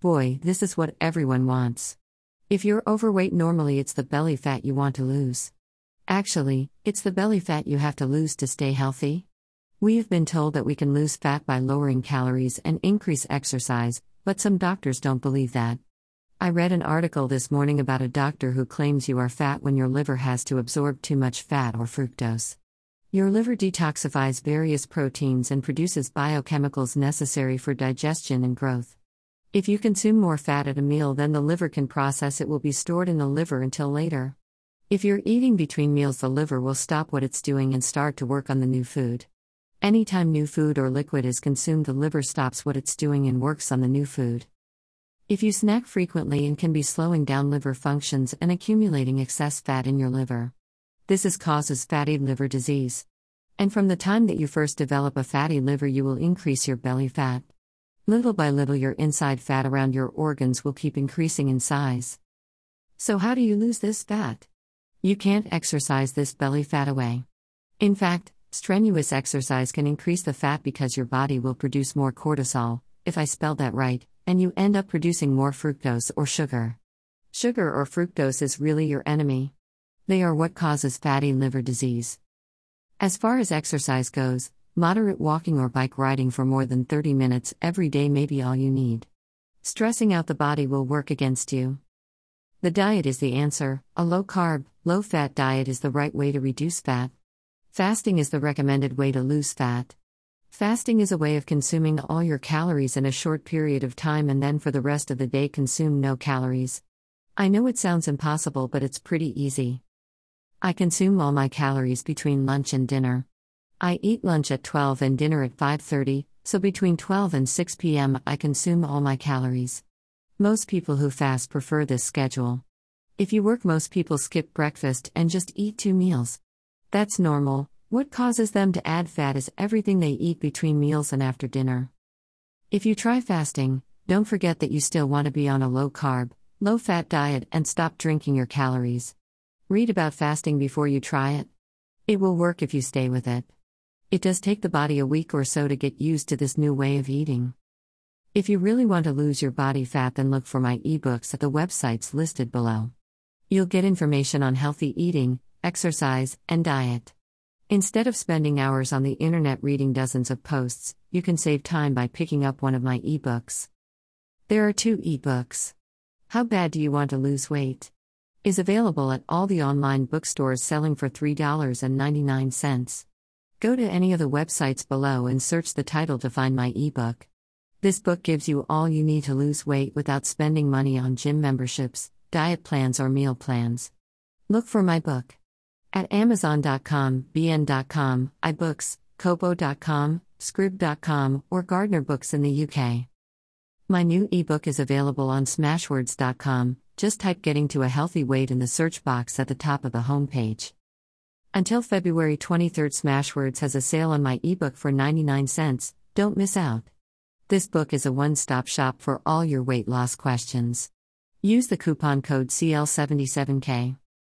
Boy, this is what everyone wants. If you're overweight, normally it's the belly fat you want to lose. Actually, it's the belly fat you have to lose to stay healthy. We've been told that we can lose fat by lowering calories and increase exercise, but some doctors don't believe that. I read an article this morning about a doctor who claims you are fat when your liver has to absorb too much fat or fructose. Your liver detoxifies various proteins and produces biochemicals necessary for digestion and growth. If you consume more fat at a meal than the liver can process, it will be stored in the liver until later. If you're eating between meals, the liver will stop what it's doing and start to work on the new food. Anytime new food or liquid is consumed, the liver stops what it's doing and works on the new food. If you snack frequently and can be slowing down liver functions and accumulating excess fat in your liver. This is causes fatty liver disease. And from the time that you first develop a fatty liver, you will increase your belly fat. Little by little, your inside fat around your organs will keep increasing in size. So, how do you lose this fat? You can't exercise this belly fat away. In fact, strenuous exercise can increase the fat because your body will produce more cortisol, if I spelled that right, and you end up producing more fructose or sugar. Sugar or fructose is really your enemy. They are what causes fatty liver disease. As far as exercise goes, moderate walking or bike riding for more than 30 minutes every day may be all you need. Stressing out the body will work against you. The diet is the answer. A low carb, low fat diet is the right way to reduce fat. Fasting is the recommended way to lose fat. Fasting is a way of consuming all your calories in a short period of time and then for the rest of the day consume no calories. I know it sounds impossible, but it's pretty easy. I consume all my calories between lunch and dinner. I eat lunch at 12 and dinner at 5:30, so between 12 and 6 p.m. I consume all my calories. Most people who fast prefer this schedule. If you work, most people skip breakfast and just eat two meals. That's normal, what causes them to add fat is everything they eat between meals and after dinner. If you try fasting, don't forget that you still want to be on a low carb, low fat diet and stop drinking your calories. Read about fasting before you try it. It will work if you stay with it. It does take the body a week or so to get used to this new way of eating. If you really want to lose your body fat, then look for my ebooks at the websites listed below. You'll get information on healthy eating, exercise, and diet. Instead of spending hours on the internet reading dozens of posts, you can save time by picking up one of my ebooks. There are two ebooks. How Bad Do You Want to Lose Weight? is available at all the online bookstores selling for $3.99. Go to any of the websites below and search the title to find my ebook. This book gives you all you need to lose weight without spending money on gym memberships, diet plans, or meal plans. Look for my book. At Amazon.com, BN.com, iBooks, Kobo.com, Scribd.com, or Gardner Books in the UK. My new ebook is available on Smashwords.com. Just type Getting to a Healthy Weight in the search box at the top of the homepage. Until February 23rd, Smashwords has a sale on my ebook for 99 cents. Don't miss out. This book is a one stop shop for all your weight loss questions. Use the coupon code CL77K.